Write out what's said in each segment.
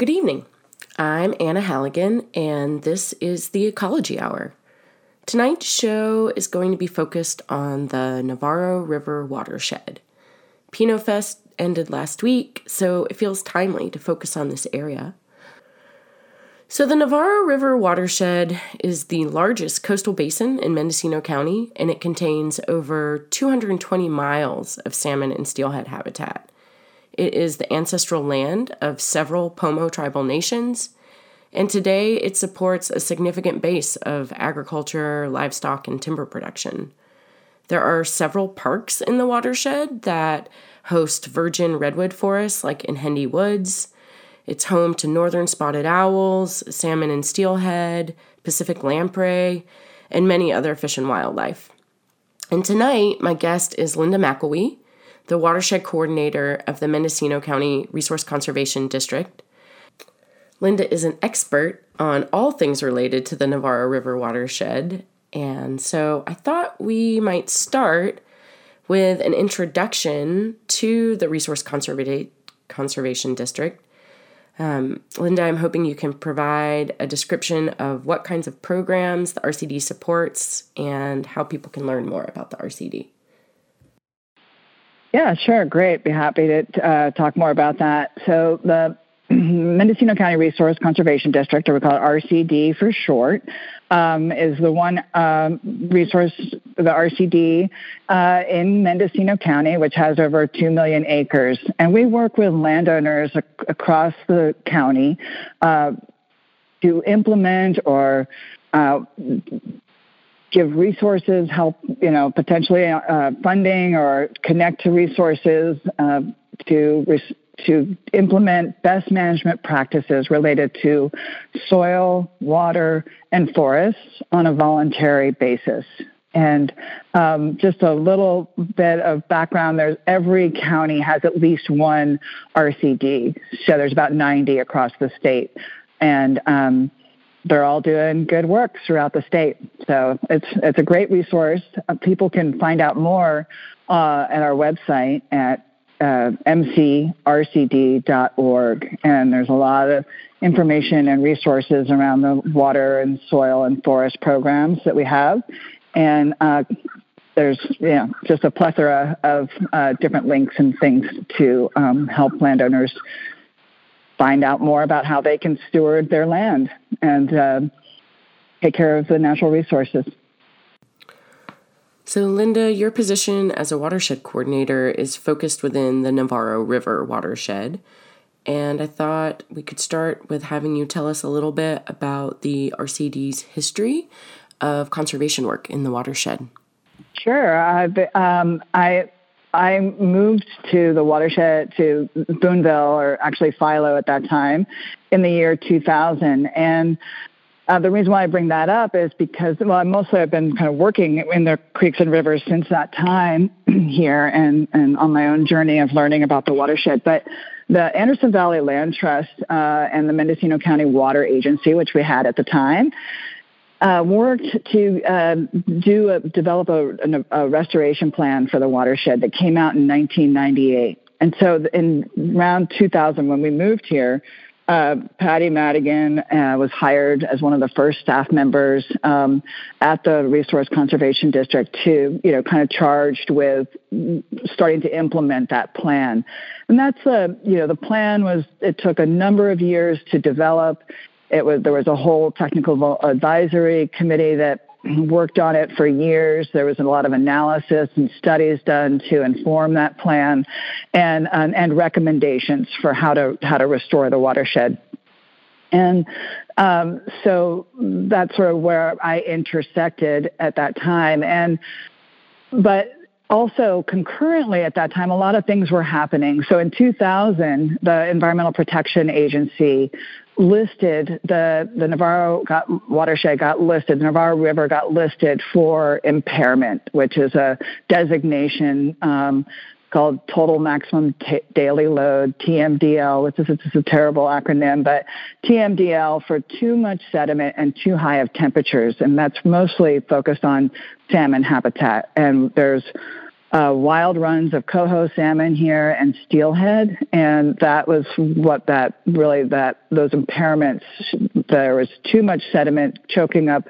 Good evening. I'm Anna Halligan, and this is the Ecology Hour. Tonight's show is going to be focused on the Navarro River watershed. Pinot Fest ended last week, so it feels timely to focus on this area. So, the Navarro River watershed is the largest coastal basin in Mendocino County, and it contains over 220 miles of salmon and steelhead habitat. It is the ancestral land of several Pomo tribal nations, and today it supports a significant base of agriculture, livestock, and timber production. There are several parks in the watershed that host virgin redwood forests, like in Hendy Woods. It's home to northern spotted owls, salmon and steelhead, Pacific lamprey, and many other fish and wildlife. And tonight, my guest is Linda MacElwee the watershed coordinator of the Mendocino County Resource Conservation District. Linda is an expert on all things related to the Navarro River watershed, and so I thought we might start with an introduction to the Resource Conserva- Conservation District. Um, Linda, I'm hoping you can provide a description of what kinds of programs the RCD supports and how people can learn more about the RCD. Yeah, sure. Great. Be happy to uh, talk more about that. So the Mendocino County Resource Conservation District, or we call it RCD for short, um, is the one um, resource, the RCD uh, in Mendocino County, which has over 2 million acres. And we work with landowners ac- across the county uh, to implement or uh, give resources, help, you know, potentially uh, funding or connect to resources uh, to res- to implement best management practices related to soil, water, and forests on a voluntary basis. And um, just a little bit of background: there's every county has at least one RCD, so there's about 90 across the state, and um, they're all doing good work throughout the state. So it's it's a great resource. Uh, people can find out more uh, at our website at uh, mcrcd.org, and there's a lot of information and resources around the water and soil and forest programs that we have, and uh, there's yeah just a plethora of uh, different links and things to um, help landowners find out more about how they can steward their land and uh, take care of the natural resources. So, Linda, your position as a watershed coordinator is focused within the Navarro River watershed. And I thought we could start with having you tell us a little bit about the RCD's history of conservation work in the watershed. Sure. I've, um, I I moved to the watershed to Boonville, or actually Philo at that time, in the year 2000. And uh, the reason why I bring that up is because, well, mostly I've been kind of working in the creeks and rivers since that time here and, and on my own journey of learning about the watershed. But the Anderson Valley Land Trust uh, and the Mendocino County Water Agency, which we had at the time, uh, worked to uh, do a, develop a, a, restoration plan for the watershed that came out in 1998. And so, in around 2000, when we moved here, uh, Patty Madigan uh, was hired as one of the first staff members um, at the Resource Conservation District to, you know, kind of charged with starting to implement that plan. And that's a, you know, the plan was, it took a number of years to develop. It was there was a whole technical advisory committee that worked on it for years. There was a lot of analysis and studies done to inform that plan, and and, recommendations for how to how to restore the watershed. And um, so that's sort of where I intersected at that time. And but also concurrently at that time, a lot of things were happening. So in 2000, the Environmental Protection Agency listed the the Navarro got, watershed got listed. The Navarro River got listed for impairment, which is a designation um, called Total Maximum T- Daily Load (TMDL), which is it's a terrible acronym, but TMDL for too much sediment and too high of temperatures, and that's mostly focused on salmon habitat. And there's uh, wild runs of coho salmon here and steelhead, and that was what that really that those impairments. There was too much sediment choking up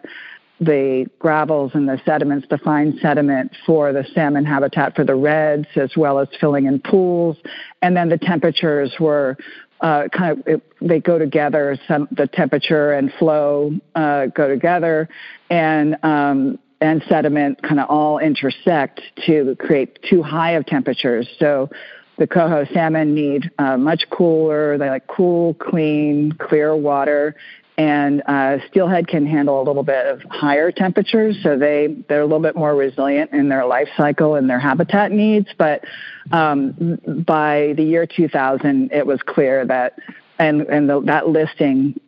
the gravels and the sediments, the fine sediment for the salmon habitat for the redds, as well as filling in pools, and then the temperatures were. Uh, kind of it, they go together. Some the temperature and flow uh, go together, and um, and sediment kind of all intersect to create too high of temperatures. So the coho salmon need uh, much cooler. They like cool, clean, clear water. And uh, steelhead can handle a little bit of higher temperatures, so they they're a little bit more resilient in their life cycle and their habitat needs. But um, by the year 2000, it was clear that and and the, that listing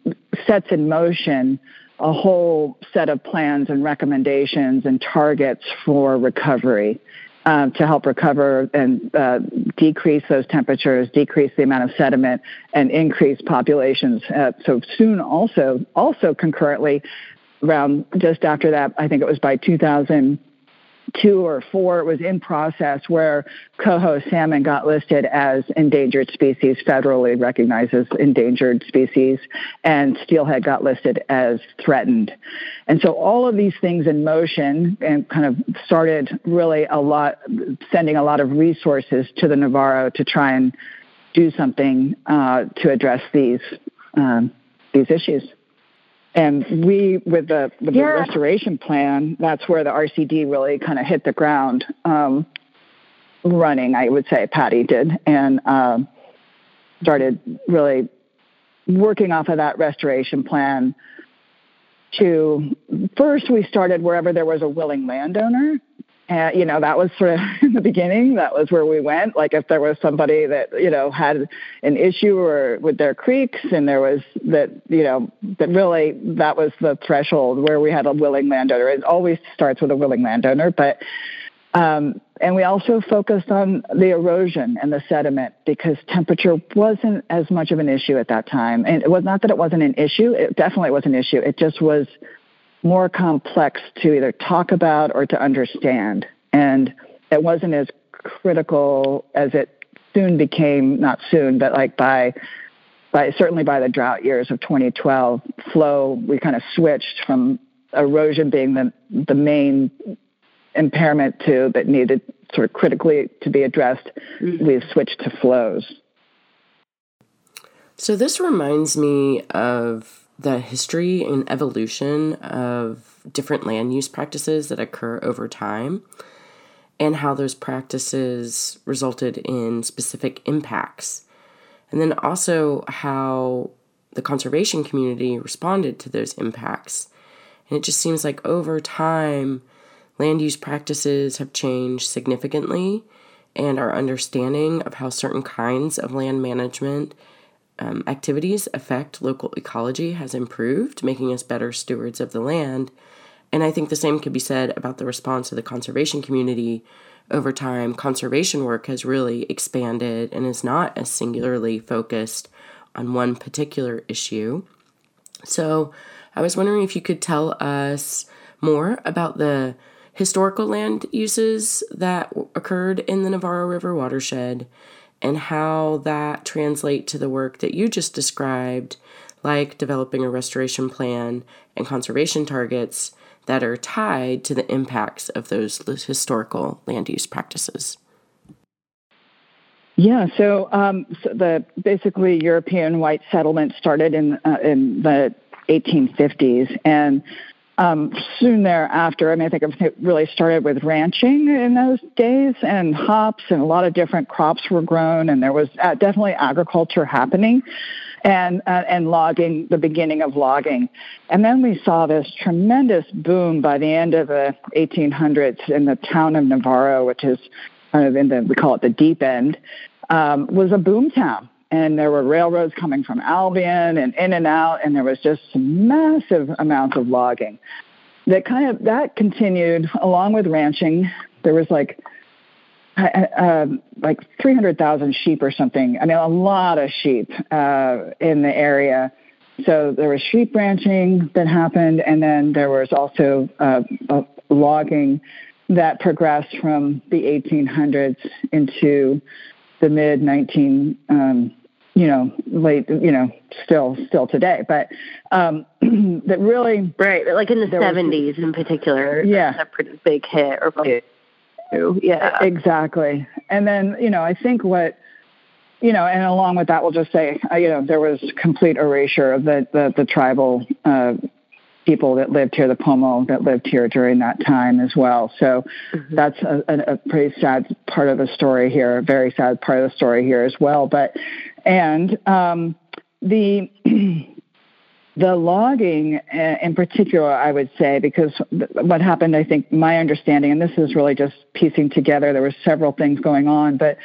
sets in motion a whole set of plans and recommendations and targets for recovery um, to help recover and uh, decrease those temperatures, decrease the amount of sediment, and increase populations. Uh, so soon, also, also concurrently, around just after that, I think it was by 2000 two or four was in process where coho salmon got listed as endangered species federally recognized as endangered species and steelhead got listed as threatened. And so all of these things in motion and kind of started really a lot sending a lot of resources to the navarro to try and do something uh, to address these um, these issues and we, with the, with yeah. the restoration plan, that's where the RCD really kind of hit the ground um, running, I would say, Patty did, and um, started really working off of that restoration plan to first we started wherever there was a willing landowner and, you know, that was sort of in the beginning. That was where we went. Like if there was somebody that, you know, had an issue or with their creeks and there was that, you know, that really that was the threshold where we had a willing landowner. It always starts with a willing landowner, but um, and we also focused on the erosion and the sediment because temperature wasn't as much of an issue at that time. And it was not that it wasn't an issue, it definitely was an issue. It just was more complex to either talk about or to understand. And it wasn't as critical as it soon became, not soon, but like by by certainly by the drought years of 2012, flow we kind of switched from erosion being the the main impairment to that needed sort of critically to be addressed. Mm-hmm. We've switched to flows. So this reminds me of the history and evolution of different land use practices that occur over time and how those practices resulted in specific impacts. And then also how the conservation community responded to those impacts. And it just seems like over time, land use practices have changed significantly, and our understanding of how certain kinds of land management um, activities affect local ecology has improved, making us better stewards of the land. And I think the same could be said about the response of the conservation community. Over time, conservation work has really expanded and is not as singularly focused on one particular issue. So, I was wondering if you could tell us more about the historical land uses that occurred in the Navarro River watershed and how that translate to the work that you just described, like developing a restoration plan and conservation targets that are tied to the impacts of those historical land use practices. Yeah, so, um, so the basically European white settlement started in uh, in the 1850s, and um, soon thereafter, I mean, I think it really started with ranching in those days, and hops and a lot of different crops were grown, and there was uh, definitely agriculture happening, and uh, and logging, the beginning of logging, and then we saw this tremendous boom by the end of the 1800s in the town of Navarro, which is kind of in the we call it the deep end, um, was a boom town and there were railroads coming from Albion and in and out, and there was just massive amounts of logging. That kind of that continued along with ranching. There was like uh, like 300,000 sheep or something. I mean, a lot of sheep uh, in the area. So there was sheep ranching that happened, and then there was also uh, logging that progressed from the 1800s into the mid 19 um, you know late you know still still today but um that really right like in the 70s in particular yeah a pretty big hit or yeah exactly and then you know i think what you know and along with that we'll just say uh, you know there was complete erasure of the the, the tribal uh people that lived here, the Pomo that lived here during that time as well. So mm-hmm. that's a, a, a, pretty sad part of the story here, a very sad part of the story here as well. But and um, the the logging uh, in particular, I would say, because what happened, I think my understanding, and this is really just piecing together, there were several things going on, but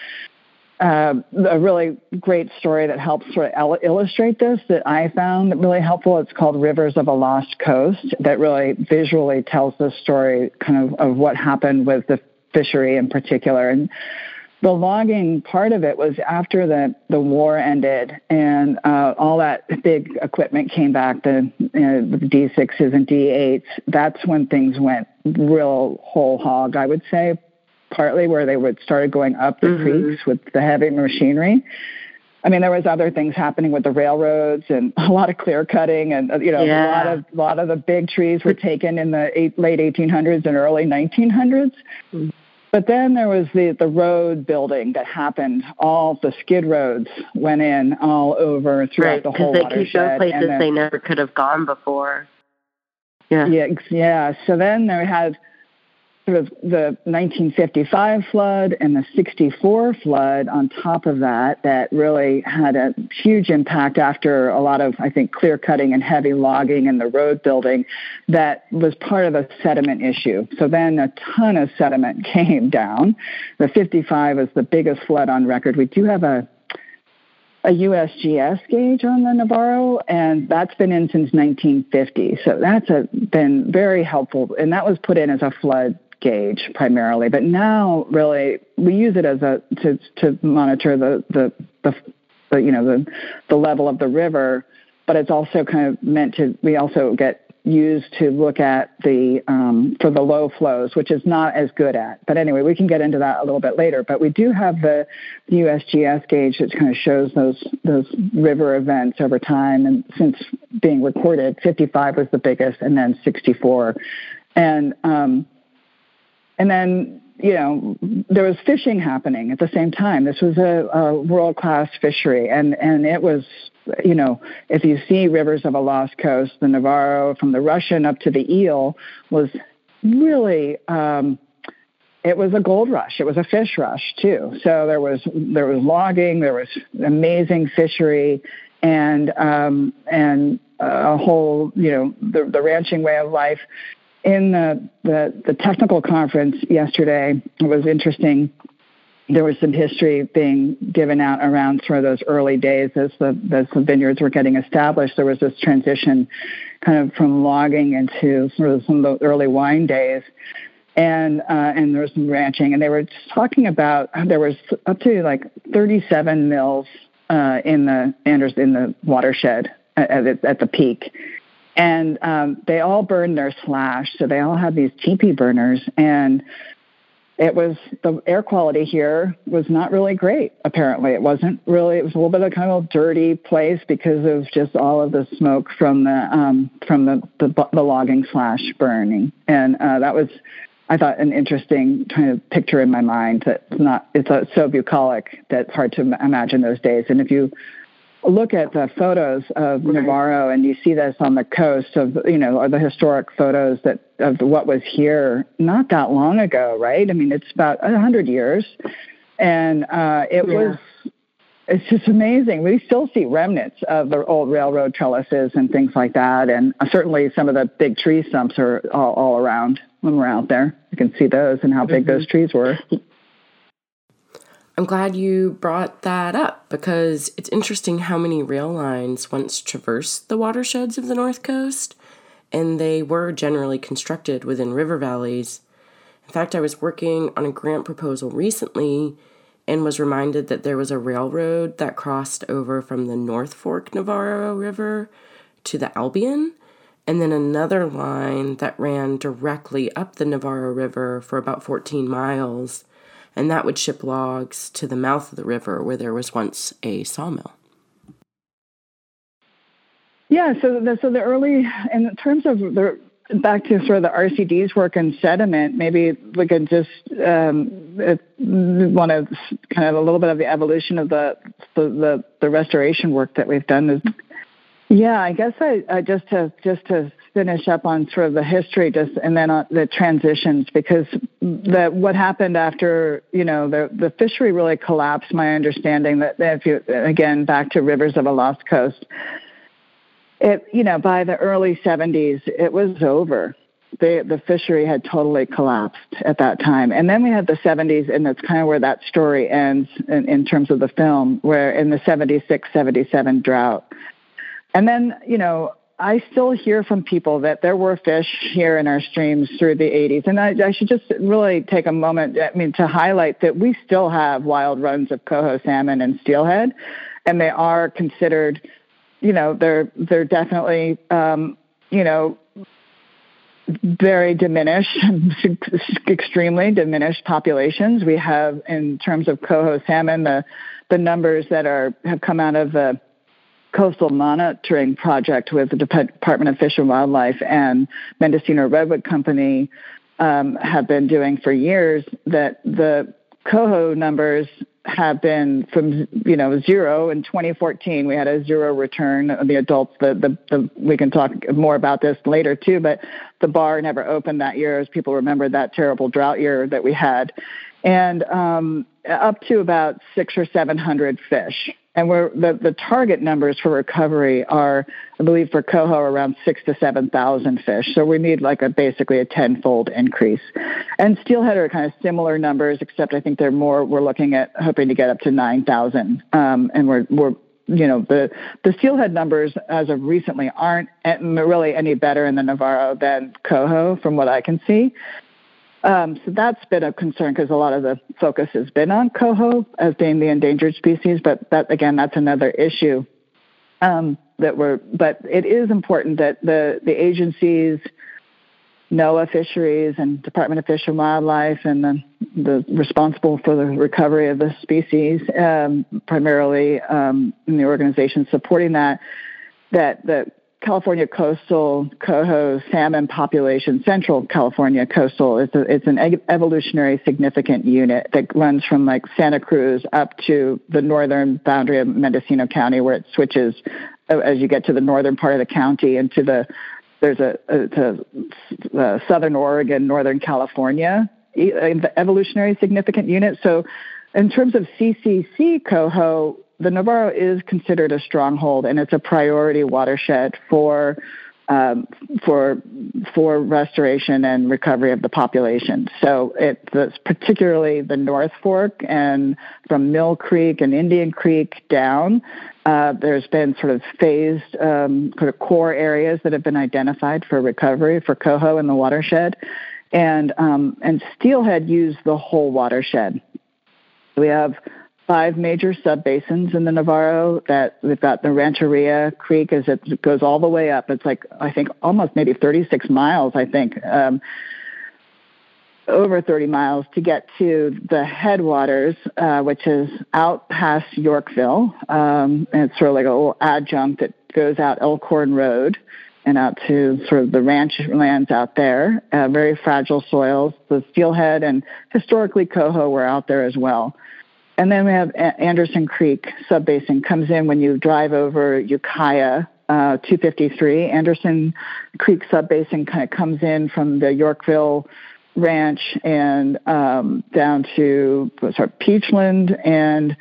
uh, a really great story that helps sort of illustrate this that I found really helpful. It's called Rivers of a Lost Coast that really visually tells the story kind of of what happened with the fishery in particular. And the logging part of it was after the, the war ended and uh, all that big equipment came back, the, you know, the D6s and D8s. That's when things went real whole hog, I would say, partly where they would started going up the mm-hmm. creeks with the heavy machinery. I mean, there was other things happening with the railroads and a lot of clear cutting, and you know, yeah. a lot of a lot of the big trees were taken in the eight, late 1800s and early 1900s. But then there was the, the road building that happened. All the skid roads went in all over throughout right, the whole they watershed. Because they places then, they never could have gone before. Yeah. Yeah. Yeah. So then they had sort of the 1955 flood and the 64 flood on top of that that really had a huge impact after a lot of i think clear cutting and heavy logging and the road building that was part of the sediment issue. So then a ton of sediment came down. The 55 is the biggest flood on record. We do have a a USGS gauge on the Navarro, and that's been in since 1950. So that's a, been very helpful, and that was put in as a flood gauge primarily, but now really we use it as a to to monitor the the the, the you know the the level of the river, but it's also kind of meant to we also get used to look at the um, for the low flows, which is not as good at. But anyway, we can get into that a little bit later. But we do have the, the USGS gauge that kind of shows those those river events over time. And since being recorded, 55 was the biggest, and then 64. And um, and then, you know, there was fishing happening at the same time. This was a, a world class fishery, and, and it was, you know, if you see rivers of a lost coast, the Navarro from the Russian up to the Eel was really. Um, it was a gold rush. It was a fish rush too. So there was there was logging, there was amazing fishery, and um, and a whole you know the the ranching way of life in the, the, the technical conference yesterday, it was interesting. There was some history being given out around sort of those early days as the, as the vineyards were getting established. There was this transition kind of from logging into sort of some of the early wine days and uh, and there was some ranching, and they were talking about there was up to like 37 mills uh, in the in the watershed at, at, at the peak, and um, they all burned their slash. So they all had these teepee burners, and it was the air quality here was not really great. Apparently, it wasn't really. It was a little bit of kind of a dirty place because of just all of the smoke from the um, from the, the, the logging slash burning, and uh, that was. I thought an interesting kind of picture in my mind that it's not it's so bucolic that it's hard to imagine those days. And if you look at the photos of. Navarro and you see this on the coast of you know or the historic photos that of what was here not that long ago right i mean it's about a hundred years and uh it yeah. was it's just amazing we still see remnants of the old railroad trellises and things like that and certainly some of the big tree stumps are all, all around when we're out there you can see those and how big mm-hmm. those trees were I'm glad you brought that up because it's interesting how many rail lines once traversed the watersheds of the North Coast, and they were generally constructed within river valleys. In fact, I was working on a grant proposal recently and was reminded that there was a railroad that crossed over from the North Fork Navarro River to the Albion, and then another line that ran directly up the Navarro River for about 14 miles, and that would ship logs to the mouth of the river where there was once a sawmill. Yeah, so the, so the early, in terms of the back to sort of the RCD's work in sediment, maybe we could just um, want to kind of a little bit of the evolution of the the, the, the restoration work that we've done. Is, yeah, I guess I, I just to just to finish up on sort of the history, just and then on the transitions because the what happened after you know the the fishery really collapsed. My understanding that if you again back to rivers of a lost coast it you know by the early 70s it was over the the fishery had totally collapsed at that time and then we had the 70s and that's kind of where that story ends in, in terms of the film where in the 76 77 drought and then you know I still hear from people that there were fish here in our streams through the 80s. And I, I, should just really take a moment, I mean, to highlight that we still have wild runs of coho salmon and steelhead, and they are considered you know they're they're definitely um, you know very diminished, extremely diminished populations. We have, in terms of coho salmon, the the numbers that are have come out of the coastal monitoring project with the Department of Fish and Wildlife and Mendocino Redwood Company um, have been doing for years. That the coho numbers have been from you know zero in 2014 we had a zero return. Of the adults the, the, the we can talk more about this later too but the bar never opened that year. As people remember that terrible drought year that we had. And um, up to about six or seven hundred fish and we're the, the target numbers for recovery are, I believe, for coho around six to seven thousand fish. So we need like a basically a tenfold increase. And steelhead are kind of similar numbers, except I think they're more. We're looking at hoping to get up to nine thousand, um, and we're we're you know the the steelhead numbers as of recently aren't really any better in the Navarro than coho, from what I can see. Um, so that's been a concern because a lot of the focus has been on coho as being the endangered species, but that again, that's another issue um, that we're. But it is important that the the agencies, NOAA Fisheries and Department of Fish and Wildlife, and the, the responsible for the recovery of the species, um, primarily um, in the organization supporting that, that that California coastal coho salmon population, Central California coastal, it's, a, it's an evolutionary significant unit that runs from like Santa Cruz up to the northern boundary of Mendocino County, where it switches uh, as you get to the northern part of the county into the there's a, a, a southern Oregon, northern California evolutionary significant unit. So, in terms of CCC coho, the Navarro is considered a stronghold, and it's a priority watershed for um, for for restoration and recovery of the population. So it's particularly the North Fork and from Mill Creek and Indian Creek down. Uh, there's been sort of phased um, sort of core areas that have been identified for recovery for coho in the watershed, and um, and steelhead use the whole watershed. We have five major subbasins in the Navarro that we've got the Rancheria Creek as it goes all the way up. It's like, I think almost maybe 36 miles, I think, um, over 30 miles to get to the headwaters, uh, which is out past Yorkville. Um, and it's sort of like a little adjunct that goes out Elkhorn Road and out to sort of the ranch lands out there. Uh, very fragile soils. The steelhead and historically coho were out there as well. And then we have Anderson Creek subbasin comes in when you drive over Ukiah uh, 253. Anderson Creek subbasin kind of comes in from the Yorkville Ranch and um, down to sorry, Peachland, and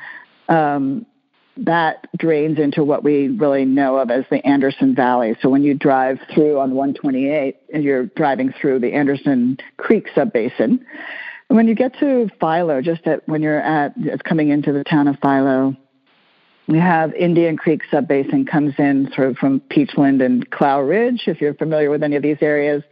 um, that drains into what we really know of as the Anderson Valley. So when you drive through on 128, you're driving through the Anderson Creek subbasin. When you get to Philo, just at, when you're at coming into the town of Philo, we have Indian Creek subbasin comes in sort of from Peachland and Clow Ridge, if you're familiar with any of these areas,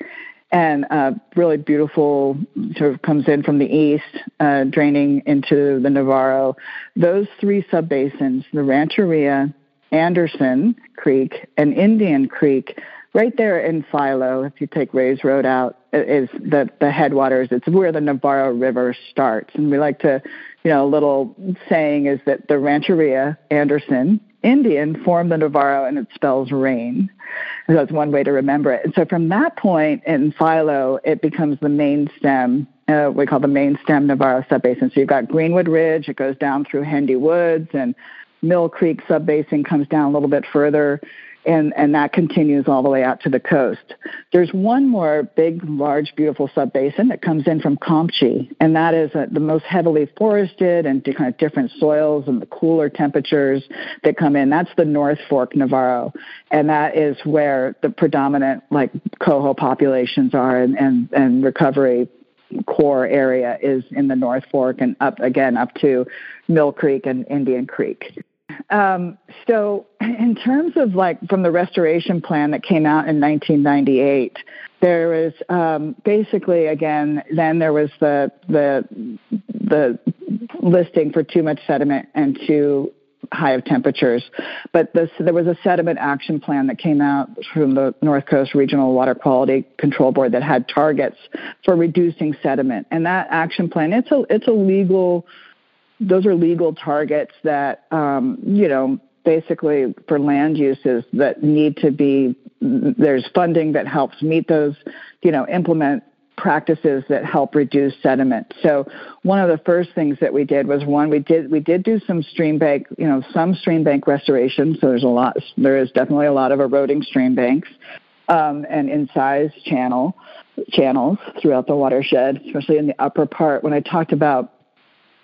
and uh, really beautiful sort of comes in from the east, uh, draining into the Navarro. Those three subbasins, the Rancheria, Anderson Creek, and Indian Creek, right there in Philo, if you take Ray's Road out, is the the headwaters. It's where the Navarro River starts, and we like to, you know, a little saying is that the Rancheria Anderson Indian formed the Navarro, and it spells rain. So that's one way to remember it. And so from that point in Philo, it becomes the main stem. Uh, we call the main stem Navarro subbasin. So you've got Greenwood Ridge. It goes down through Hendy Woods and Mill Creek subbasin comes down a little bit further and, and that continues all the way out to the coast. There's one more big, large, beautiful subbasin that comes in from Comptche, and that is uh, the most heavily forested and kind of different soils and the cooler temperatures that come in. That's the North Fork Navarro, and that is where the predominant like coho populations are and, and, and recovery core area is in the North Fork and up again up to Mill Creek and Indian Creek. Um, so, in terms of like from the restoration plan that came out in 1998, there was um, basically again. Then there was the the the listing for too much sediment and too high of temperatures. But this, there was a sediment action plan that came out from the North Coast Regional Water Quality Control Board that had targets for reducing sediment. And that action plan, it's a it's a legal those are legal targets that um, you know basically for land uses that need to be there's funding that helps meet those you know implement practices that help reduce sediment. So one of the first things that we did was one we did we did do some stream bank, you know, some stream bank restoration. So there's a lot there is definitely a lot of eroding stream banks um, and incised channel channels throughout the watershed, especially in the upper part. When I talked about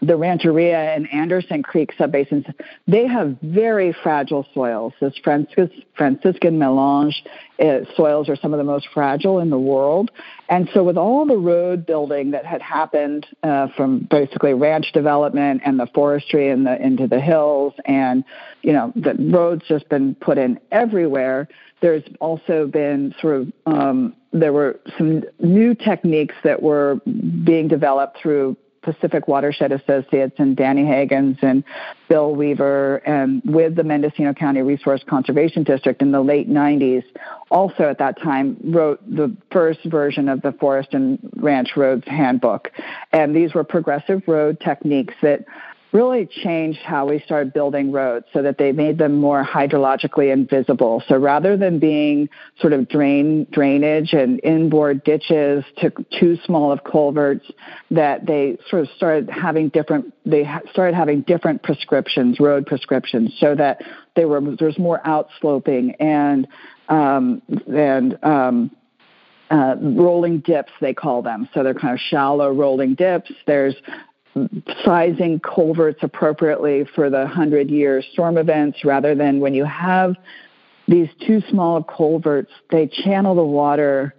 the Rancheria and Anderson Creek subbasins, they have very fragile soils. This Francis, Franciscan melange uh, soils are some of the most fragile in the world. And so, with all the road building that had happened uh, from basically ranch development and the forestry and the, into the hills, and you know, the roads just been put in everywhere. There's also been sort of um, there were some new techniques that were being developed through Pacific Watershed Associates and Danny Hagans and Bill Weaver and with the Mendocino County Resource Conservation District in the late 90s also at that time wrote the first version of the Forest and Ranch Roads Handbook. And these were progressive road techniques that really changed how we started building roads so that they made them more hydrologically invisible. So rather than being sort of drain drainage and inboard ditches to too small of culverts, that they sort of started having different they started having different prescriptions, road prescriptions, so that they were there's more outsloping and um, and um, uh, rolling dips, they call them. So they're kind of shallow rolling dips. There's sizing culverts appropriately for the 100 year storm events rather than when you have these too small culverts, they channel the water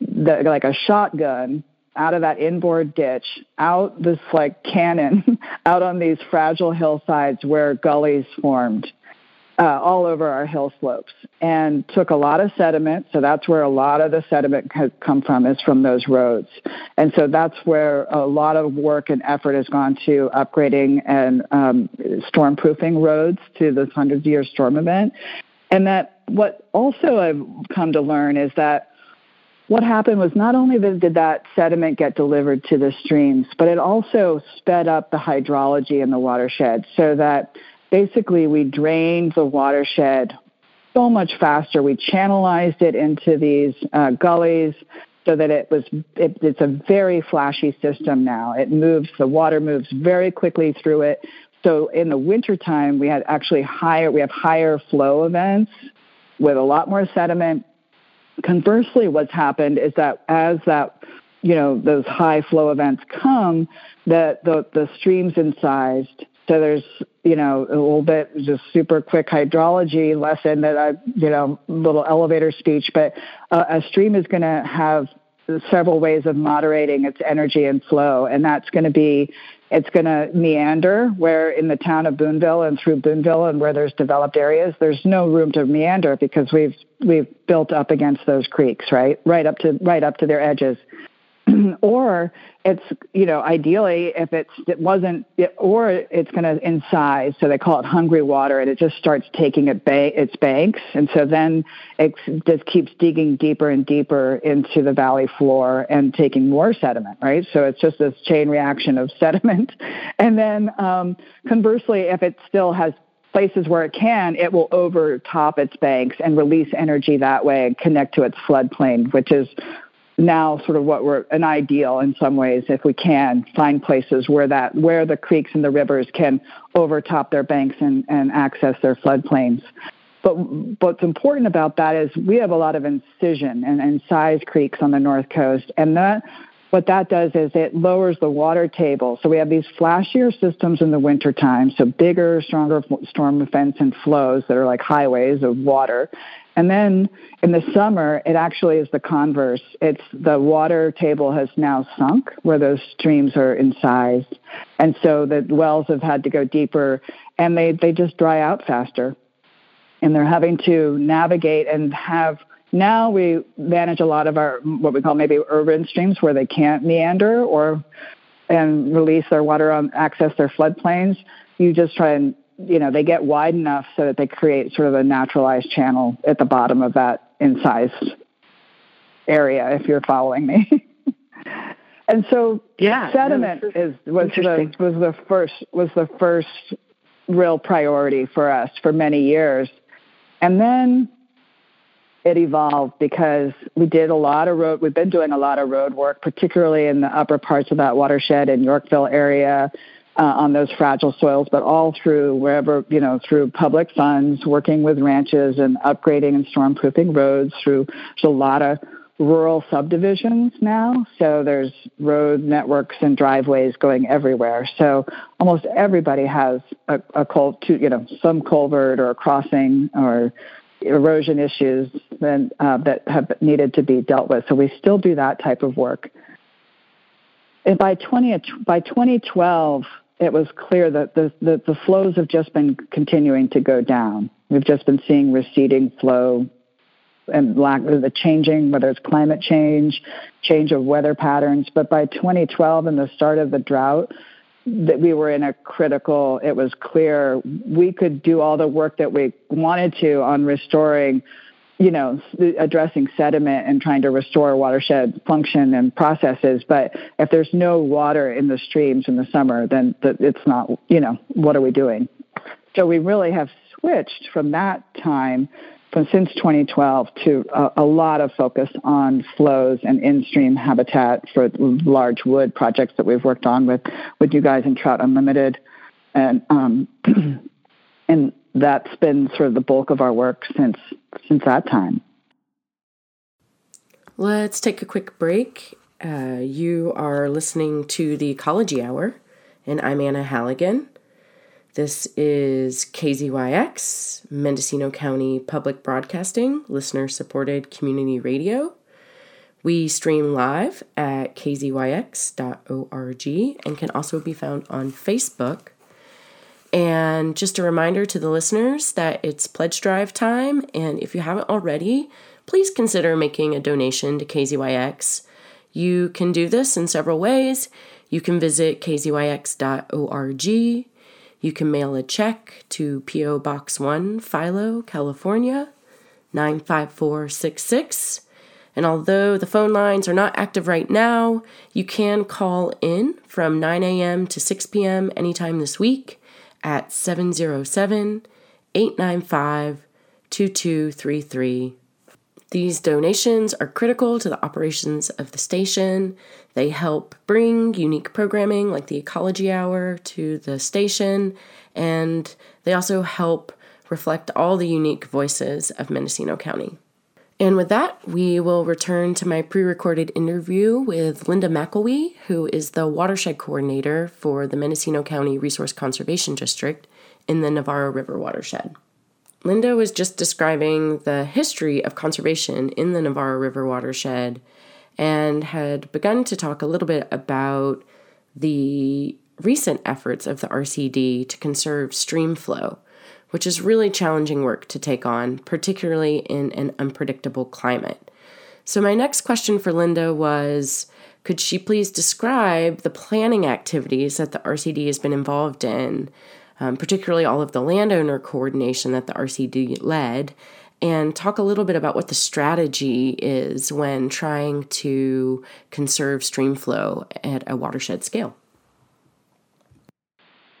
the, like a shotgun out of that inboard ditch, out this like cannon, out on these fragile hillsides where gullies formed uh, all over our hill slopes and took a lot of sediment. So that's where a lot of the sediment has come from is from those roads. And so that's where a lot of work and effort has gone to upgrading and um, storm proofing roads to this 100 year storm event. And that what also I've come to learn is that what happened was not only did that sediment get delivered to the streams, but it also sped up the hydrology in the watershed so that basically we drained the watershed so much faster. We channelized it into these uh, gullies so that it was it, it's a very flashy system now. It moves the water moves very quickly through it. So in the wintertime we had actually higher we have higher flow events with a lot more sediment. Conversely, what's happened is that as that you know those high flow events come, that the the streams incised so there's, you know, a little bit just super quick hydrology lesson that I, you know, little elevator speech, but uh, a stream is going to have several ways of moderating its energy and flow. And that's going to be, it's going to meander where in the town of Boonville and through Boonville and where there's developed areas, there's no room to meander because we've, we've built up against those creeks, right? Right up to, right up to their edges. or it's you know ideally if it's it wasn't it, or it's going to incise so they call it hungry water and it just starts taking it ba- its banks. And so then it just keeps digging deeper and deeper into the valley floor and taking more sediment right? So it's just this chain reaction of sediment. And then um, conversely if it still has places where it can, it will overtop its banks and release energy that way and connect to its floodplain, which is now sort of what we're an ideal in some ways if we can find places where that where the creeks and the rivers can overtop their banks and, and access their floodplains. But what's important about that is we have a lot of incision and, and size creeks on the north coast, and that what that does is it lowers the water table. So we have these flashier systems in the wintertime, so bigger, stronger storm events and flows that are like highways of water. And then in the summer, it actually is the converse. It's the water table has now sunk where those streams are incised. And so the wells have had to go deeper and they, they just dry out faster. And they're having to navigate and have now we manage a lot of our what we call maybe urban streams where they can't meander or and release their water on access their floodplains. You just try and you know, they get wide enough so that they create sort of a naturalized channel at the bottom of that incised area, if you're following me. and so yeah, sediment no, is was the was the first was the first real priority for us for many years. And then it evolved because we did a lot of road we've been doing a lot of road work, particularly in the upper parts of that watershed in Yorkville area uh, on those fragile soils, but all through wherever, you know, through public funds, working with ranches and upgrading and stormproofing roads through, a lot of rural subdivisions now. So there's road networks and driveways going everywhere. So almost everybody has a, a cul, to, you know, some culvert or crossing or erosion issues that, uh, that have needed to be dealt with. So we still do that type of work. And by 20, by 2012, it was clear that the, the, the flows have just been continuing to go down. We've just been seeing receding flow and lack of the changing, whether it's climate change, change of weather patterns. But by 2012 and the start of the drought, that we were in a critical, it was clear we could do all the work that we wanted to on restoring you know, addressing sediment and trying to restore watershed function and processes. But if there's no water in the streams in the summer, then it's not, you know, what are we doing? So we really have switched from that time, from since 2012, to a, a lot of focus on flows and in-stream habitat for large wood projects that we've worked on with, with you guys in Trout Unlimited. And, um, and that's been sort of the bulk of our work since since that time. Let's take a quick break. Uh, you are listening to the Ecology Hour, and I'm Anna Halligan. This is KZYX, Mendocino County Public Broadcasting, listener supported community radio. We stream live at kzyx.org and can also be found on Facebook and just a reminder to the listeners that it's pledge drive time. And if you haven't already, please consider making a donation to KZYX. You can do this in several ways. You can visit kzyx.org. You can mail a check to P.O. Box 1, Philo, California, 95466. And although the phone lines are not active right now, you can call in from 9 a.m. to 6 p.m. anytime this week at 707 895 2233. These donations are critical to the operations of the station. They help bring unique programming like the Ecology Hour to the station, and they also help reflect all the unique voices of Mendocino County. And with that, we will return to my pre recorded interview with Linda MacElwee, who is the watershed coordinator for the Mendocino County Resource Conservation District in the Navarro River watershed. Linda was just describing the history of conservation in the Navarro River watershed and had begun to talk a little bit about the recent efforts of the RCD to conserve stream flow which is really challenging work to take on, particularly in an unpredictable climate. So, my next question for Linda was Could she please describe the planning activities that the RCD has been involved in, um, particularly all of the landowner coordination that the RCD led, and talk a little bit about what the strategy is when trying to conserve stream flow at a watershed scale?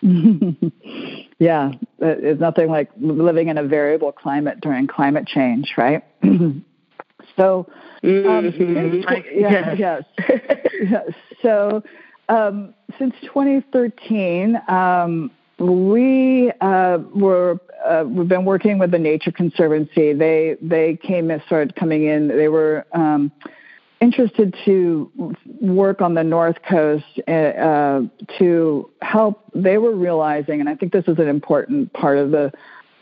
yeah, it's nothing like living in a variable climate during climate change, right? so, um, mm-hmm. yeah, yes. yes. So, um, since 2013, um, we uh, were uh, we've been working with the Nature Conservancy. They they came and started coming in. They were um, interested to work on the north coast uh, uh, to help. They were realizing, and I think this is an important part of the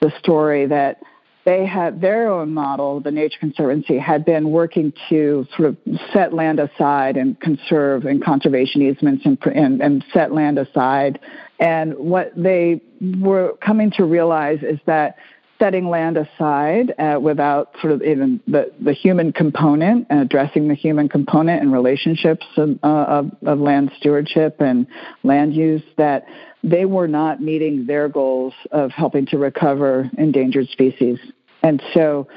the story that they had their own model. The Nature Conservancy had been working to sort of set land aside and conserve and conservation easements and, and, and set land aside. And what they were coming to realize is that setting land aside uh, without sort of even the, the human component and addressing the human component and relationships of, uh, of, of land stewardship and land use that they were not meeting their goals of helping to recover endangered species. And so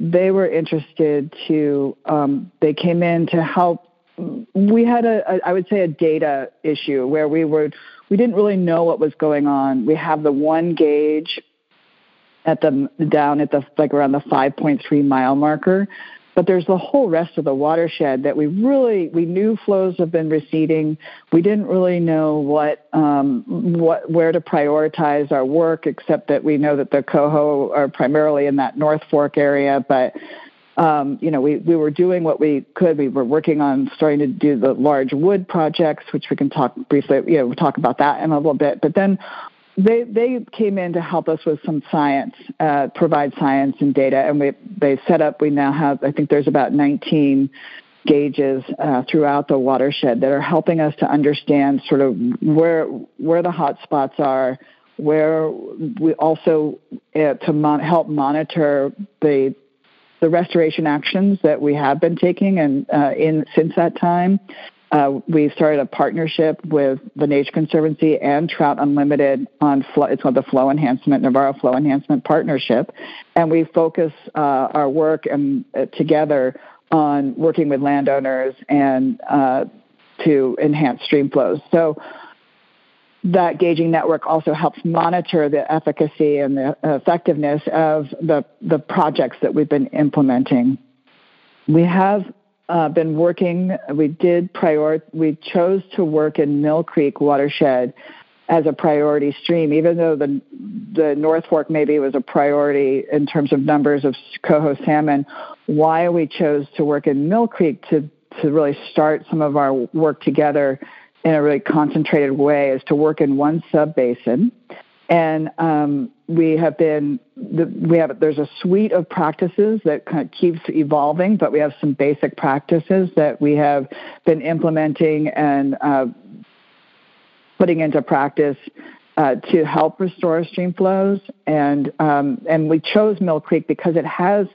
they were interested to, um, they came in to help. We had a, a, I would say, a data issue where we were, we didn't really know what was going on. We have the one gauge at the down at the like around the 5.3 mile marker but there's the whole rest of the watershed that we really we knew flows have been receding we didn't really know what um, what where to prioritize our work except that we know that the coho are primarily in that north fork area but um, you know, we, we were doing what we could. We were working on starting to do the large wood projects, which we can talk briefly, you know, we'll talk about that in a little bit. But then they they came in to help us with some science, uh, provide science and data, and we they set up. We now have I think there's about 19 gauges uh, throughout the watershed that are helping us to understand sort of where where the hot spots are, where we also uh, to mon- help monitor the the restoration actions that we have been taking and uh, in since that time, uh, we started a partnership with the Nature Conservancy and Trout Unlimited on flow, it's called the Flow Enhancement Navarro Flow Enhancement Partnership, and we focus uh, our work and uh, together on working with landowners and uh, to enhance stream flows. So that gauging network also helps monitor the efficacy and the effectiveness of the, the projects that we've been implementing. We have uh, been working. We did prior. We chose to work in Mill Creek watershed as a priority stream, even though the the North Fork maybe was a priority in terms of numbers of coho salmon. Why we chose to work in Mill Creek to to really start some of our work together in a really concentrated way is to work in one sub basin and um, we have been we have there's a suite of practices that kind of keeps evolving, but we have some basic practices that we have been implementing and uh, putting into practice uh, to help restore stream flows. And um, and we chose Mill Creek because it has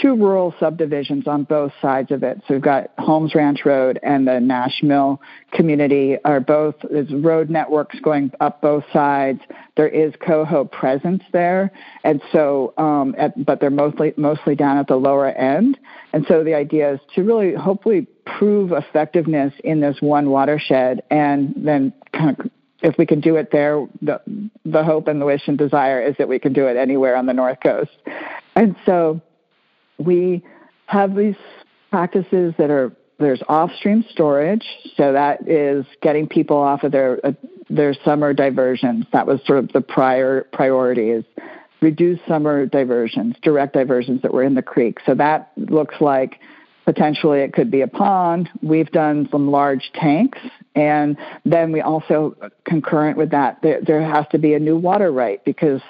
two rural subdivisions on both sides of it. So we've got Holmes Ranch Road and the Nash Mill community are both, there's road networks going up both sides. There is coho presence there. And so, um, at, but they're mostly, mostly down at the lower end. And so the idea is to really hopefully prove effectiveness in this one watershed and then kind of if we can do it there, the, the hope and the wish and desire is that we can do it anywhere on the North Coast. And so we have these practices that are there's off-stream storage, so that is getting people off of their uh, their summer diversions. That was sort of the prior priority is reduce summer diversions, direct diversions that were in the creek. So that looks like potentially it could be a pond. We've done some large tanks, and then we also uh, concurrent with that there, there has to be a new water right because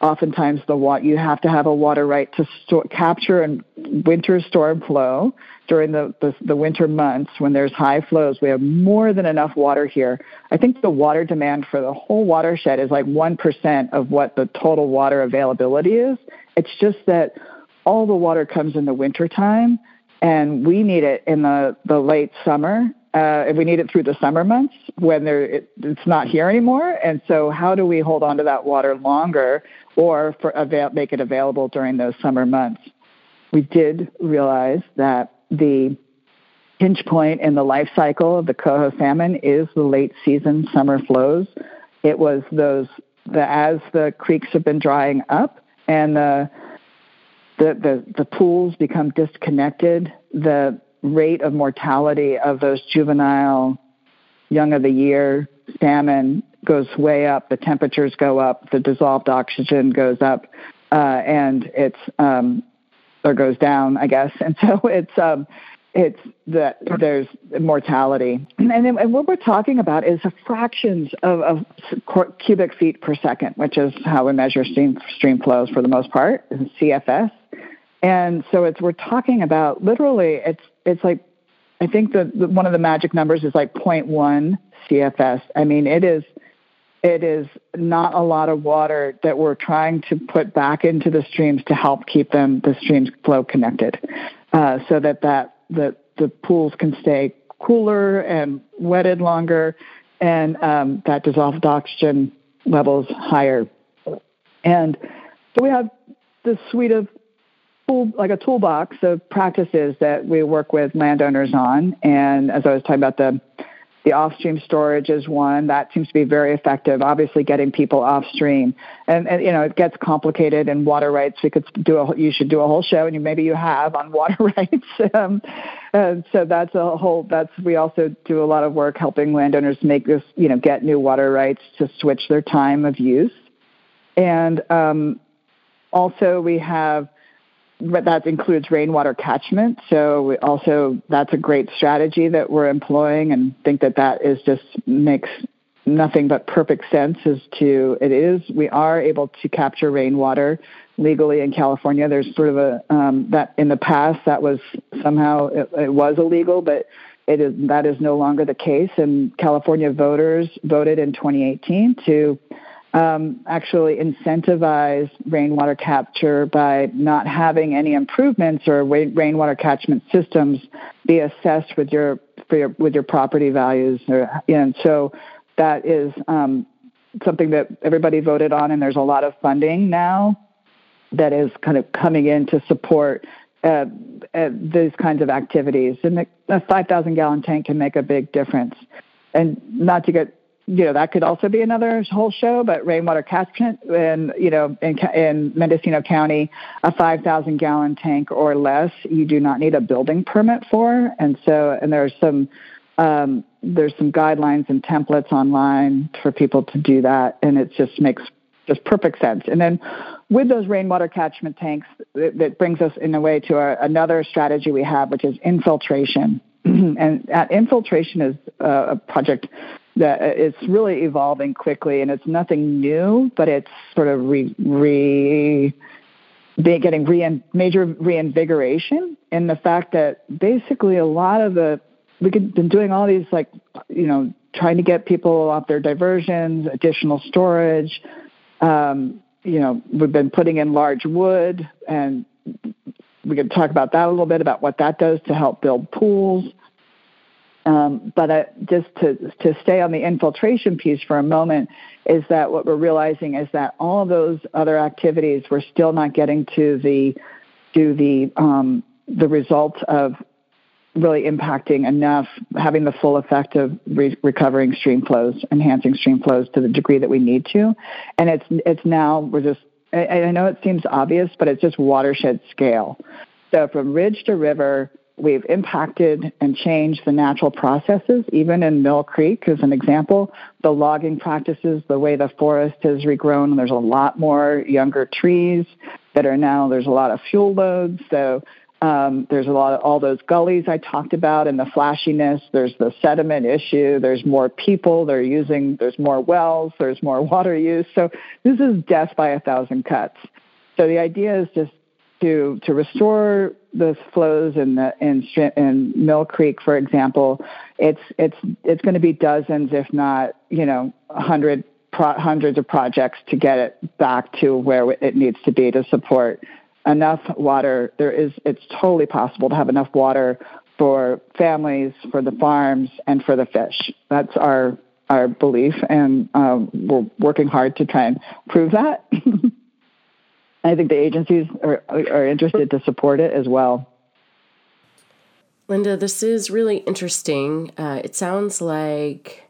oftentimes the water you have to have a water right to store, capture and winter storm flow during the, the, the winter months when there's high flows. We have more than enough water here. I think the water demand for the whole watershed is like one percent of what the total water availability is. It's just that all the water comes in the winter time and we need it in the, the late summer Uh, if we need it through the summer months when there, it, it's not here anymore. And so, how do we hold on to that water longer or for avail- make it available during those summer months? We did realize that the pinch point in the life cycle of the coho salmon is the late season summer flows. It was those the as the creeks have been drying up and the the, the, the pools become disconnected, the rate of mortality of those juvenile young of the year salmon goes way up, the temperatures go up, the dissolved oxygen goes up, uh, and it's um, or goes down, I guess. And so it's um, it's that there's mortality, and, then, and what we're talking about is fractions of, of cubic feet per second, which is how we measure stream stream flows for the most part, in CFS. And so it's we're talking about literally it's it's like I think the, one of the magic numbers is like 0.1 CFS. I mean it is it is not a lot of water that we're trying to put back into the streams to help keep them the streams flow connected, uh, so that that the the pools can stay cooler and wetted longer, and um, that dissolved oxygen levels higher. And so we have this suite of like a toolbox of practices that we work with landowners on. And as I was talking about the the off-stream storage is one that seems to be very effective. Obviously, getting people off-stream, and, and you know it gets complicated in water rights. We could do a you should do a whole show, and you, maybe you have on water rights. um, and so that's a whole. That's we also do a lot of work helping landowners make this you know get new water rights to switch their time of use, and um, also we have that includes rainwater catchment. So also that's a great strategy that we're employing, and think that that is just makes nothing but perfect sense as to it is we are able to capture rainwater legally in California. There's sort of a um, that in the past that was somehow it, it was illegal, but it is that is no longer the case. And California voters voted in 2018 to um, actually incentivize rainwater capture by not having any improvements or rainwater catchment systems be assessed with your, your with your property values. Or, and so that is um, something that everybody voted on, and there's a lot of funding now that is kind of coming in to support uh, uh, these kinds of activities. And a 5,000 gallon tank can make a big difference. And not to get you know that could also be another whole show. But rainwater catchment, and you know, in, in Mendocino County, a 5,000 gallon tank or less, you do not need a building permit for. And so, and there's some um, there's some guidelines and templates online for people to do that, and it just makes just perfect sense. And then with those rainwater catchment tanks, that brings us in a way to our, another strategy we have, which is infiltration. and infiltration is a project that it's really evolving quickly, and it's nothing new, but it's sort of re, re getting re- major reinvigoration in the fact that basically a lot of the we've been doing all these like you know trying to get people off their diversions, additional storage. Um, you know, we've been putting in large wood, and we could talk about that a little bit about what that does to help build pools. Um, but just to to stay on the infiltration piece for a moment is that what we're realizing is that all those other activities we're still not getting to the to the um, the results of really impacting enough, having the full effect of re- recovering stream flows, enhancing stream flows to the degree that we need to. And it's it's now we're just I know it seems obvious, but it's just watershed scale. So from ridge to river, We've impacted and changed the natural processes, even in Mill Creek, as an example. The logging practices, the way the forest has regrown, there's a lot more younger trees that are now, there's a lot of fuel loads. So um, there's a lot of all those gullies I talked about and the flashiness. There's the sediment issue. There's more people. They're using, there's more wells. There's more water use. So this is death by a thousand cuts. So the idea is just to to restore the flows in the in, in Mill Creek, for example, it's it's it's going to be dozens, if not you know, hundred pro- hundreds of projects to get it back to where it needs to be to support enough water. There is it's totally possible to have enough water for families, for the farms, and for the fish. That's our our belief, and um, we're working hard to try and prove that. I think the agencies are, are interested to support it as well. Linda, this is really interesting. Uh, it sounds like,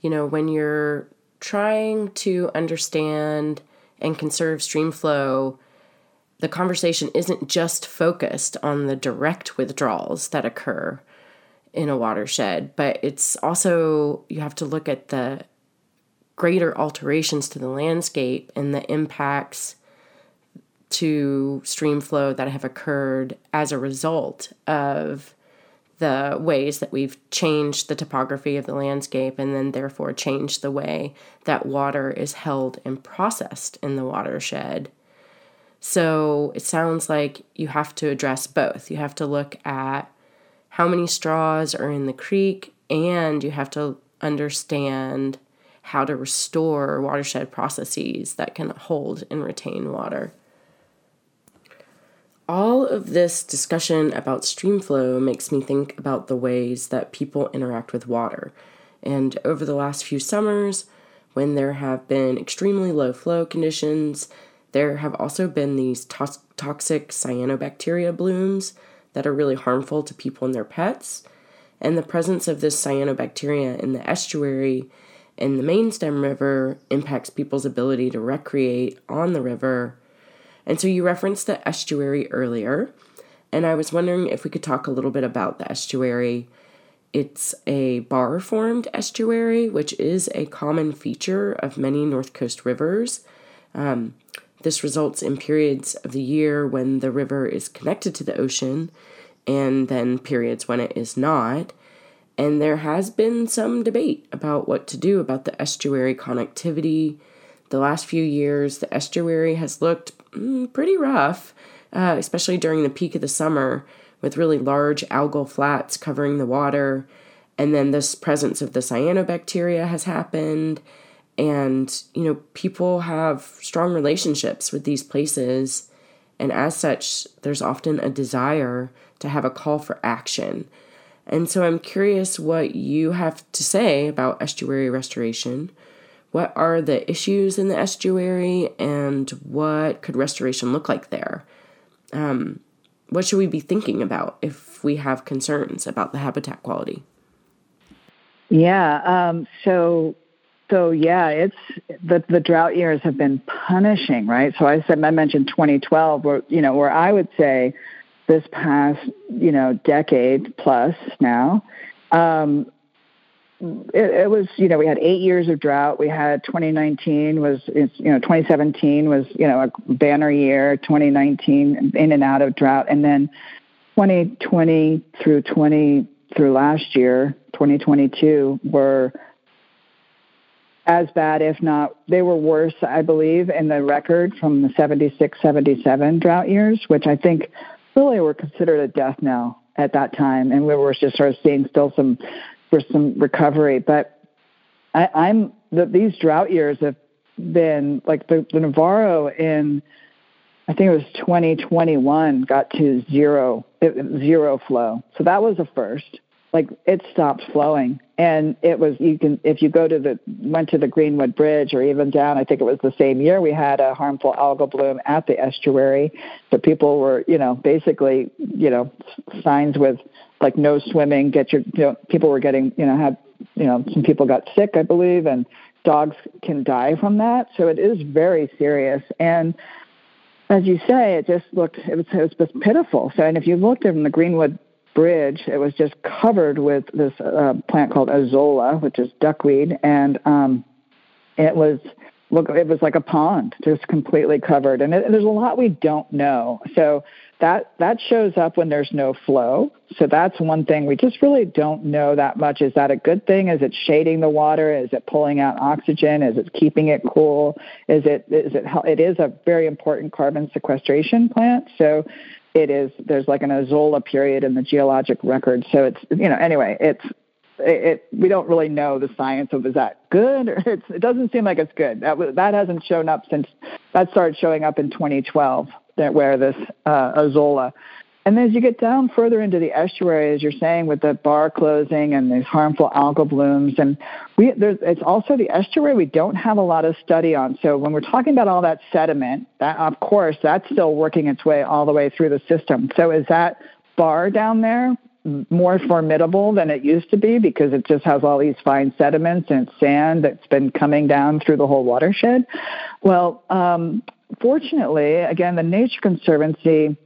you know, when you're trying to understand and conserve stream flow, the conversation isn't just focused on the direct withdrawals that occur in a watershed, but it's also, you have to look at the greater alterations to the landscape and the impacts to streamflow that have occurred as a result of the ways that we've changed the topography of the landscape and then therefore changed the way that water is held and processed in the watershed. So it sounds like you have to address both. You have to look at how many straws are in the creek and you have to understand how to restore watershed processes that can hold and retain water all of this discussion about stream flow makes me think about the ways that people interact with water. And over the last few summers, when there have been extremely low flow conditions, there have also been these to- toxic cyanobacteria blooms that are really harmful to people and their pets. And the presence of this cyanobacteria in the estuary in the mainstem river impacts people's ability to recreate on the river and so you referenced the estuary earlier, and I was wondering if we could talk a little bit about the estuary. It's a bar formed estuary, which is a common feature of many North Coast rivers. Um, this results in periods of the year when the river is connected to the ocean, and then periods when it is not. And there has been some debate about what to do about the estuary connectivity. The last few years, the estuary has looked pretty rough, uh, especially during the peak of the summer with really large algal flats covering the water. And then this presence of the cyanobacteria has happened. And, you know, people have strong relationships with these places. And as such, there's often a desire to have a call for action. And so I'm curious what you have to say about estuary restoration what are the issues in the estuary and what could restoration look like there? Um, what should we be thinking about if we have concerns about the habitat quality? Yeah. Um, so, so yeah, it's the the drought years have been punishing, right? So I said I mentioned 2012, where you know where I would say this past you know decade plus now. Um, it, it, was, you know, we had eight years of drought. We had 2019 was, you know, 2017 was, you know, a banner year. 2019 in and out of drought, and then 2020 through 20 through last year, 2022 were as bad, if not, they were worse, I believe, in the record from the 76, 77 drought years, which I think really were considered a death knell at that time. And we were just sort of seeing still some for some recovery. But I, I'm the, these drought years have been like the, the Navarro in I think it was 2021 got to zero zero flow. So that was a first. Like it stopped flowing, and it was you can if you go to the went to the Greenwood Bridge or even down. I think it was the same year we had a harmful algal bloom at the estuary. So people were you know basically you know signs with like no swimming, get your, you know, people were getting, you know, had, you know, some people got sick, I believe, and dogs can die from that. So it is very serious. And as you say, it just looked, it was, it was just pitiful. So, and if you looked from the Greenwood Bridge, it was just covered with this uh, plant called azolla, which is duckweed, and um, it was look, it was like a pond, just completely covered. And it, there's a lot we don't know. So that that shows up when there's no flow. So that's one thing we just really don't know that much. Is that a good thing? Is it shading the water? Is it pulling out oxygen? Is it keeping it cool? Is it is it it is a very important carbon sequestration plant. So it is there's like an azolla period in the geologic record. So it's you know anyway it's it, it, we don't really know the science of is that good or it doesn't seem like it's good. That that hasn't shown up since that started showing up in 2012 that wear this uh, azolla And as you get down further into the estuary, as you're saying, with the bar closing and these harmful algal blooms, and we, there's, it's also the estuary we don't have a lot of study on. So when we're talking about all that sediment, that of course that's still working its way all the way through the system. So is that bar down there more formidable than it used to be because it just has all these fine sediments and sand that's been coming down through the whole watershed. Well, um, fortunately, again, the Nature Conservancy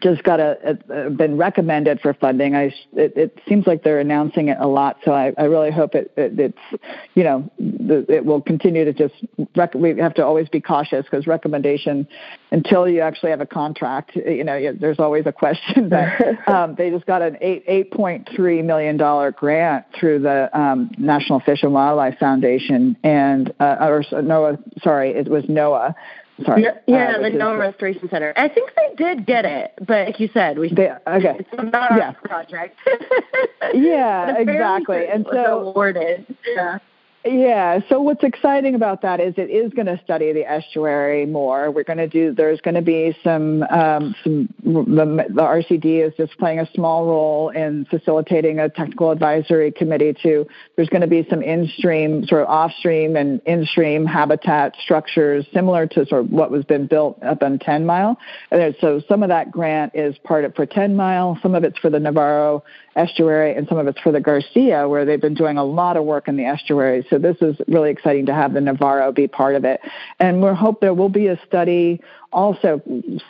just got a, a, been recommended for funding. I it, it, seems like they're announcing it a lot, so I, I really hope it, it it's you know the, it will continue to just rec- we have to always be cautious because recommendation until you actually have a contract, you know, there's always a question. But um, they just got an eight eight point three million dollar grant through the um, National Fish and Wildlife Foundation and uh, or NOAA. Sorry, it was NOAA Sorry. No, yeah, uh, the NOAA Restoration Center. I think they did get it, but like you said, we they, okay. It's not yeah. our project. yeah, exactly. And so awarded. Yeah. Yeah. So what's exciting about that is it is going to study the estuary more. We're going to do. There's going to be some um, some the, the RCD is just playing a small role in facilitating a technical advisory committee to. There's going to be some in-stream, sort of off-stream and in-stream habitat structures similar to sort of what was been built up on 10 Mile. And so some of that grant is part of for 10 Mile. Some of it's for the Navarro estuary, and some of it's for the Garcia, where they've been doing a lot of work in the estuary. So this is really exciting to have the Navarro be part of it. And we hope there will be a study also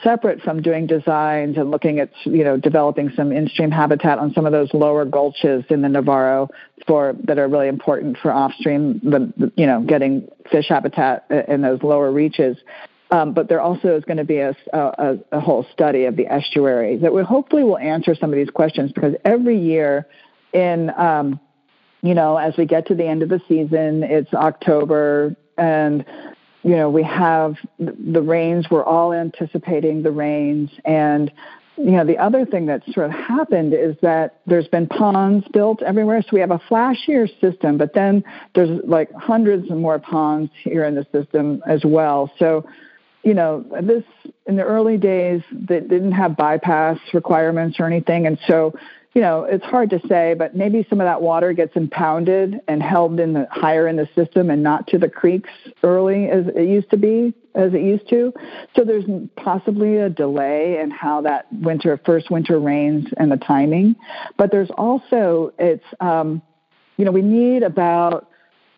separate from doing designs and looking at you know developing some in-stream habitat on some of those lower gulches in the Navarro for that are really important for off-stream the you know getting fish habitat in those lower reaches. Um, but there also is going to be a, a, a, whole study of the estuary that we hopefully will answer some of these questions because every year in um, you know as we get to the end of the season it's october and you know we have the rains we're all anticipating the rains and you know the other thing that's sort of happened is that there's been ponds built everywhere so we have a flashier system but then there's like hundreds of more ponds here in the system as well. So you know, this in the early days they didn't have bypass requirements or anything, and so you know it's hard to say, but maybe some of that water gets impounded and held in the higher in the system and not to the creeks early as it used to be, as it used to. So there's possibly a delay in how that winter first winter rains and the timing, but there's also it's um, you know we need about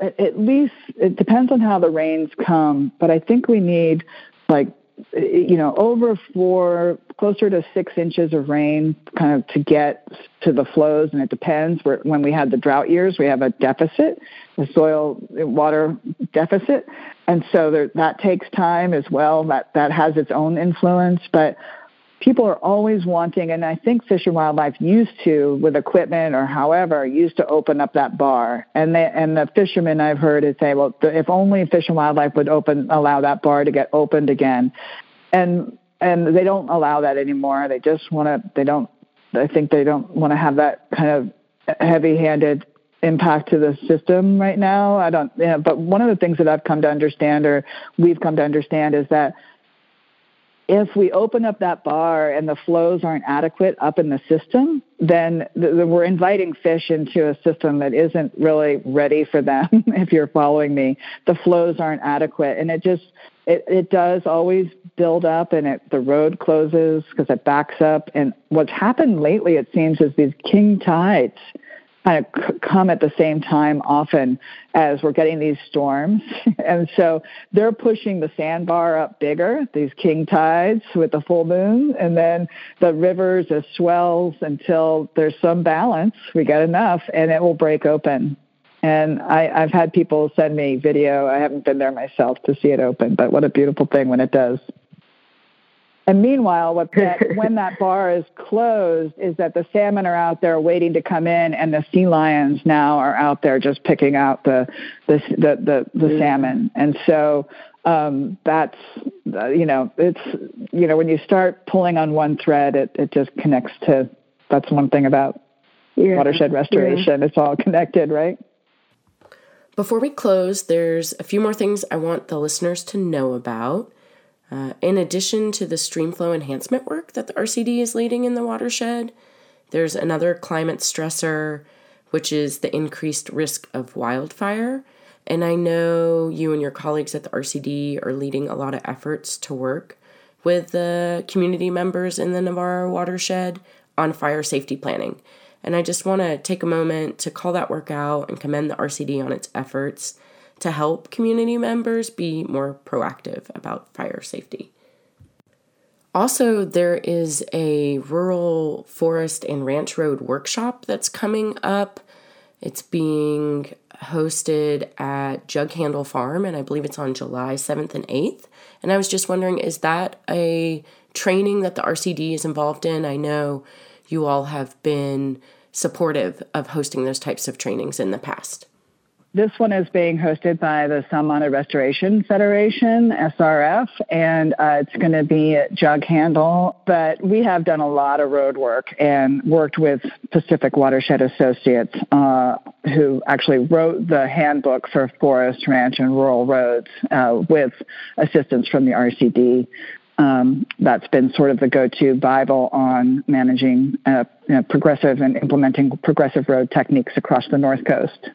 at least it depends on how the rains come, but I think we need like you know over four closer to six inches of rain kind of to get to the flows. And it depends when we had the drought years we have a deficit the soil water deficit. And so there, that takes time as well. That that has its own influence. But people are always wanting, and I think Fish and Wildlife used to, with equipment or however, used to open up that bar. And they, and the fishermen I've heard is say, well, if only Fish and Wildlife would open, allow that bar to get opened again. And and they don't allow that anymore. They just want to. They don't. I think they don't want to have that kind of heavy-handed impact to the system right now. I don't. You know, but one of the things that I've come to understand, or we've come to understand, is that if we open up that bar and the flows aren't adequate up in the system, then we're inviting fish into a system that isn't really ready for them. if you're following me, the flows aren't adequate, and it just it, it does always build up, and it the road closes because it backs up. And what's happened lately, it seems, is these king tides kind of come at the same time often as we're getting these storms. and so they're pushing the sandbar up bigger, these king tides with the full moon, and then the rivers just swells until there's some balance. We get enough, and it will break open. And I, I've had people send me video. I haven't been there myself to see it open, but what a beautiful thing when it does. And meanwhile, what that, when that bar is closed is that the salmon are out there waiting to come in, and the sea lions now are out there just picking out the the the the, the mm. salmon. And so um, that's uh, you know it's you know when you start pulling on one thread, it it just connects to. That's one thing about yeah. watershed restoration. Yeah. It's all connected, right? Before we close, there's a few more things I want the listeners to know about. Uh, in addition to the streamflow enhancement work that the RCD is leading in the watershed, there's another climate stressor, which is the increased risk of wildfire. And I know you and your colleagues at the RCD are leading a lot of efforts to work with the community members in the Navarro watershed on fire safety planning. And I just want to take a moment to call that work out and commend the RCD on its efforts to help community members be more proactive about fire safety. Also, there is a rural forest and ranch road workshop that's coming up. It's being hosted at Jug Handle Farm, and I believe it's on July 7th and 8th. And I was just wondering is that a training that the RCD is involved in? I know you all have been supportive of hosting those types of trainings in the past. This one is being hosted by the Salmonid Restoration Federation, SRF, and uh, it's going to be at Jug Handle. But we have done a lot of road work and worked with Pacific Watershed Associates, uh, who actually wrote the handbook for forest, ranch, and rural roads uh, with assistance from the RCD. Um, that's been sort of the go-to Bible on managing uh, you know, progressive and implementing progressive road techniques across the North Coast.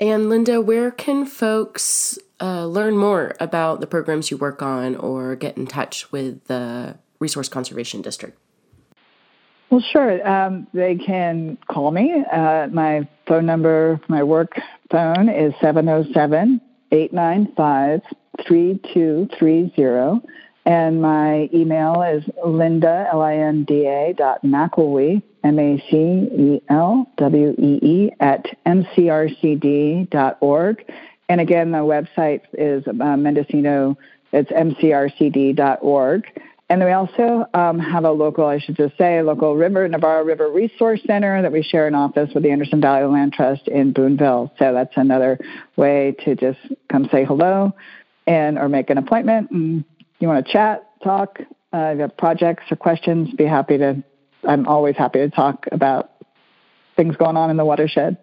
And Linda, where can folks uh, learn more about the programs you work on or get in touch with the Resource Conservation District? Well, sure. Um, they can call me. Uh, my phone number, my work phone is 707 895 3230. And my email is linda, L-I-N-D-A dot MacElwee, M-A-C-E-L-W-E-E at mcrcd dot org. And again, the website is uh, Mendocino, it's mcrcd dot org. And we also um, have a local, I should just say, local river, Navarro River Resource Center that we share an office with the Anderson Valley Land Trust in Boonville. So that's another way to just come say hello and or make an appointment and you want to chat, talk, uh, you have projects or questions, be happy to. I'm always happy to talk about things going on in the watershed.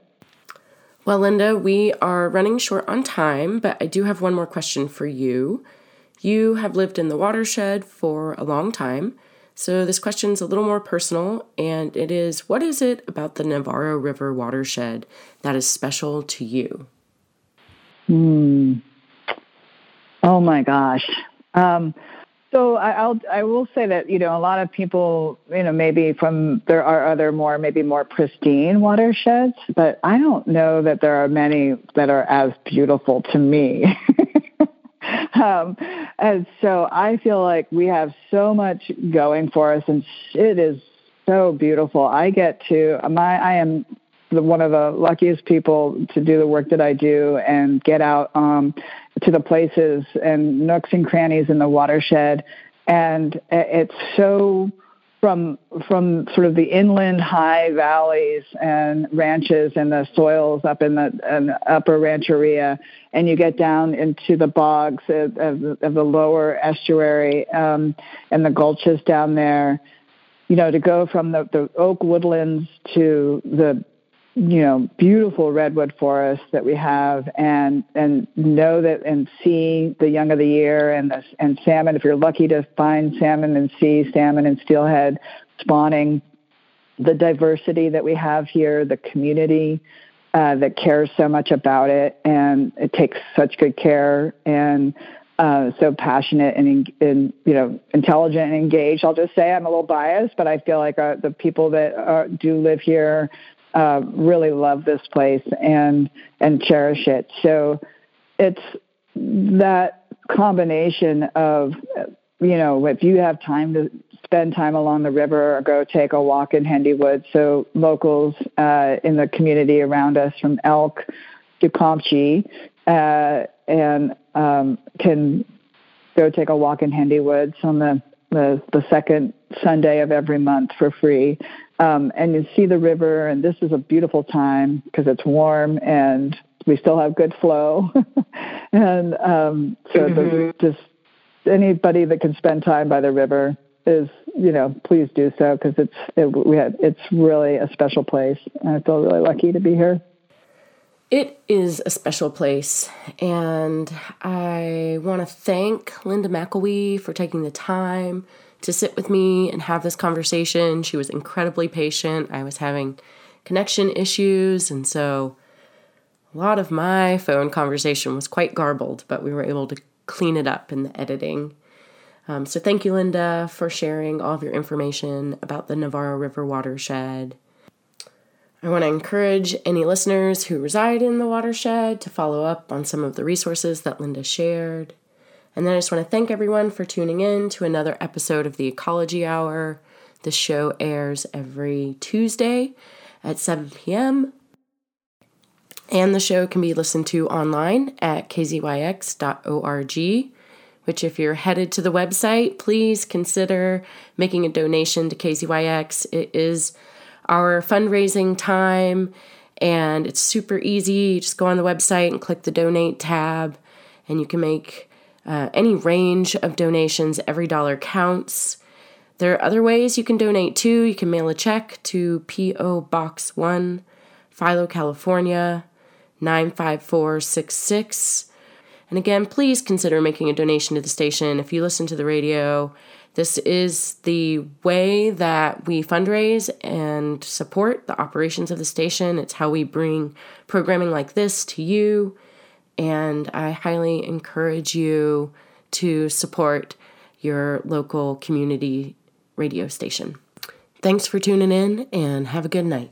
Well, Linda, we are running short on time, but I do have one more question for you. You have lived in the watershed for a long time, so this question is a little more personal, and it is what is it about the Navarro River watershed that is special to you? Hmm. Oh my gosh. Um, so I, will I will say that you know a lot of people you know maybe from there are other more maybe more pristine watersheds, but I don't know that there are many that are as beautiful to me. um, and so I feel like we have so much going for us, and it is so beautiful. I get to my I am the, one of the luckiest people to do the work that I do and get out um, to the places and nooks and crannies in the watershed. And it's so from from sort of the inland high valleys and ranches and the soils up in the, in upper rancheria, and you get down into the bogs of, of, of the lower estuary um, and the gulches down there. You know, to go from the, the oak woodlands to the you know beautiful redwood forests that we have and and know that and see the young of the year and the, and salmon if you're lucky to find salmon and see salmon and steelhead spawning the diversity that we have here the community uh, that cares so much about it and it takes such good care and uh, so passionate and, and you know intelligent and engaged. I'll just say I'm a little biased, but I feel like uh, the people that are, do live here uh, really love this place and and cherish it. So it's that combination of you know if you have time to spend time along the river or go take a walk in Hendy Woods. So locals uh, in the community around us from Elk to Comptche uh, and um, can go take a walk in Hendy Woods on the, the, the second Sunday of every month for free um, and you see the river, and this is a beautiful time because it's warm and we still have good flow. and um, so mm-hmm. the, just anybody that can spend time by the river is, you know, please do so because it's it, we had it's really a special place. And I feel really lucky to be here. It is a special place, and I want to thank Linda MacElwee for taking the time to sit with me and have this conversation. She was incredibly patient. I was having connection issues, and so a lot of my phone conversation was quite garbled, but we were able to clean it up in the editing. Um, so, thank you, Linda, for sharing all of your information about the Navarro River watershed I want to encourage any listeners who reside in the watershed to follow up on some of the resources that Linda shared. And then I just want to thank everyone for tuning in to another episode of the Ecology Hour. The show airs every Tuesday at 7 p.m. And the show can be listened to online at kzyx.org, which, if you're headed to the website, please consider making a donation to KZYX. It is our fundraising time, and it's super easy. You just go on the website and click the donate tab, and you can make uh, any range of donations. Every dollar counts. There are other ways you can donate too. You can mail a check to P.O. Box 1, Philo, California, 95466. And again, please consider making a donation to the station. If you listen to the radio this is the way that we fundraise and support the operations of the station. It's how we bring programming like this to you. And I highly encourage you to support your local community radio station. Thanks for tuning in and have a good night.